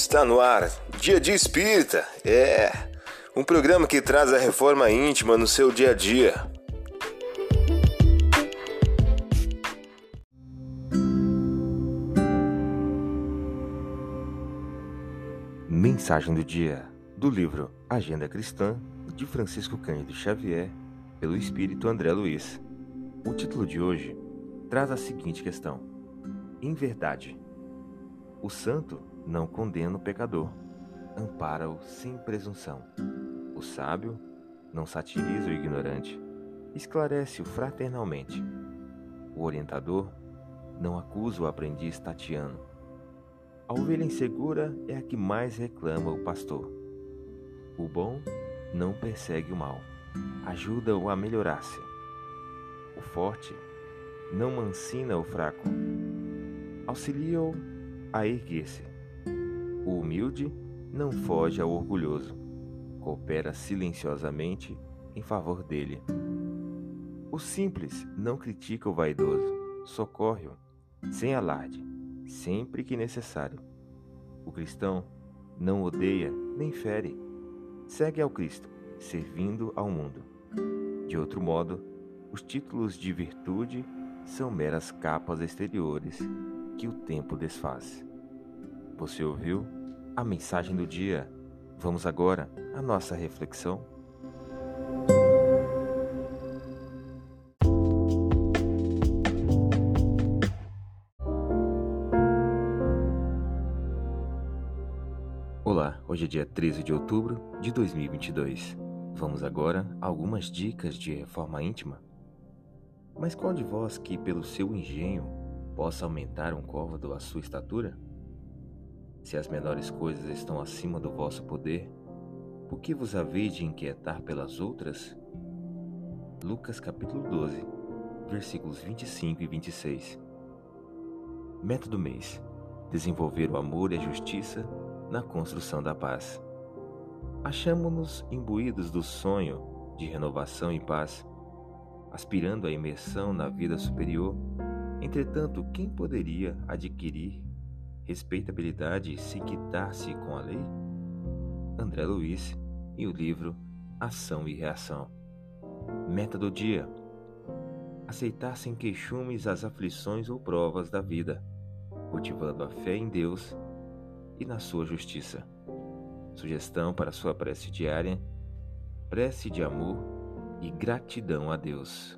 Está no ar, Dia de Espírita. É um programa que traz a reforma íntima no seu dia a dia. Mensagem do dia do livro Agenda Cristã de Francisco Cândido Xavier, pelo Espírito André Luiz. O título de hoje traz a seguinte questão: Em verdade, o santo não condena o pecador, ampara-o sem presunção. O sábio não satiriza o ignorante, esclarece-o fraternalmente. O orientador não acusa o aprendiz tatiano. A ovelha insegura é a que mais reclama o pastor. O bom não persegue o mal, ajuda-o a melhorar-se. O forte não mancina o fraco, auxilia-o a erguer-se. O humilde não foge ao orgulhoso, coopera silenciosamente em favor dele. O simples não critica o vaidoso, socorre-o, sem alarde, sempre que necessário. O cristão não odeia nem fere, segue ao Cristo, servindo ao mundo. De outro modo, os títulos de virtude são meras capas exteriores que o tempo desfaz. Você ouviu? A mensagem do dia. Vamos agora à nossa reflexão. Olá, hoje é dia 13 de outubro de 2022. Vamos agora a algumas dicas de reforma íntima. Mas qual de vós que, pelo seu engenho, possa aumentar um côvado a sua estatura? Se as menores coisas estão acima do vosso poder, por que vos haveis de inquietar pelas outras? Lucas capítulo 12, versículos 25 e 26. Meta do mês: desenvolver o amor e a justiça na construção da paz. Achamos-nos imbuídos do sonho de renovação e paz, aspirando à imersão na vida superior. Entretanto, quem poderia adquirir Respeitabilidade sem quitar-se com a lei? André Luiz e o livro Ação e Reação. Meta do dia: aceitar sem queixumes as aflições ou provas da vida, cultivando a fé em Deus e na sua justiça. Sugestão para sua prece diária: prece de amor e gratidão a Deus.